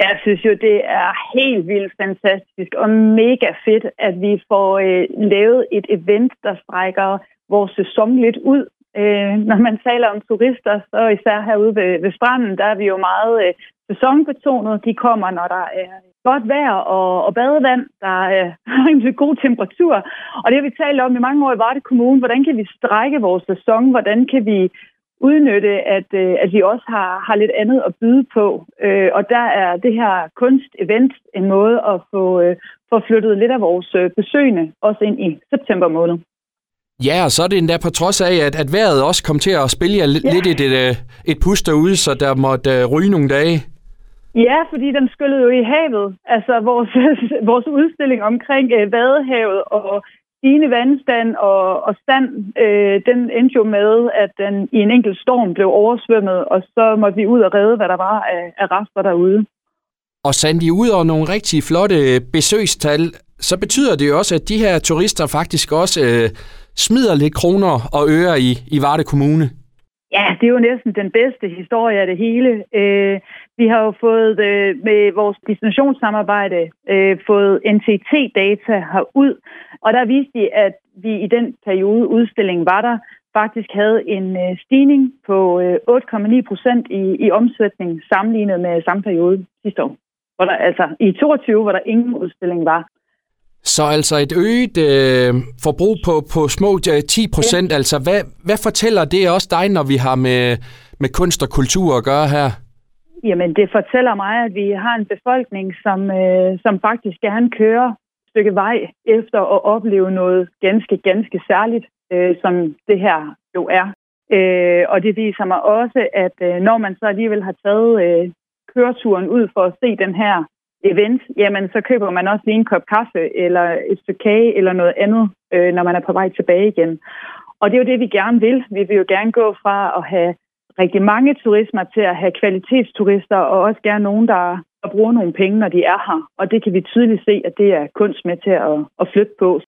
Jeg synes jo, det er helt vildt fantastisk og mega fedt, at vi får øh, lavet et event, der strækker vores sæson lidt ud. Øh, når man taler om turister, så især herude ved, ved stranden, der er vi jo meget øh, sæsonbetonet. De kommer, når der er godt vejr og, og badevand, der øh, har en god temperatur. Og det har vi talt om i mange år i Varde Kommune. Hvordan kan vi strække vores sæson? Hvordan kan vi udnytte, at, øh, at vi også har, har lidt andet at byde på. Øh, og der er det her kunstevent en måde at få, øh, få flyttet lidt af vores øh, besøgende også ind i september måned. Ja, og så er det endda på trods af, at, at vejret også kom til at spille jer ja. lidt et, et, øh, et pus derude, så der måtte uh, ryge nogle dage. Ja, fordi den skyllede jo i havet. Altså vores, vores udstilling omkring uh, Vadehavet og stigende vandstand og, og stand, øh, den endte jo med, at den i en enkelt storm blev oversvømmet, og så måtte vi ud og redde, hvad der var af, af rester derude. Og sendte I ud over nogle rigtig flotte besøgstal, så betyder det jo også, at de her turister faktisk også øh, smider lidt kroner og øre i, i Varde Kommune. Ja, det er jo næsten den bedste historie af det hele. Øh, vi har jo fået øh, med vores destinationssamarbejde øh, fået NTT-data herud, og der viste de, at vi i den periode udstillingen var der, faktisk havde en øh, stigning på øh, 8,9 procent i, i omsætning sammenlignet med samme periode sidste år. Hvor der, altså i 22, hvor der ingen udstilling var. Så altså et øget øh, forbrug på, på små 10 øh, procent. Ja. Altså, hvad, hvad fortæller det også dig, når vi har med, med kunst og kultur at gøre her? Jamen, det fortæller mig, at vi har en befolkning, som, øh, som faktisk gerne kører et stykke vej efter at opleve noget ganske, ganske særligt, øh, som det her jo er. Øh, og det viser mig også, at øh, når man så alligevel har taget øh, køreturen ud for at se den her event, jamen så køber man også lige en kop kaffe eller et stykke kage eller noget andet, øh, når man er på vej tilbage igen. Og det er jo det, vi gerne vil. Vi vil jo gerne gå fra at have rigtig mange turismer til at have kvalitetsturister, og også gerne nogen, der, der bruger nogle penge, når de er her. Og det kan vi tydeligt se, at det er kunst med til at, at flytte på.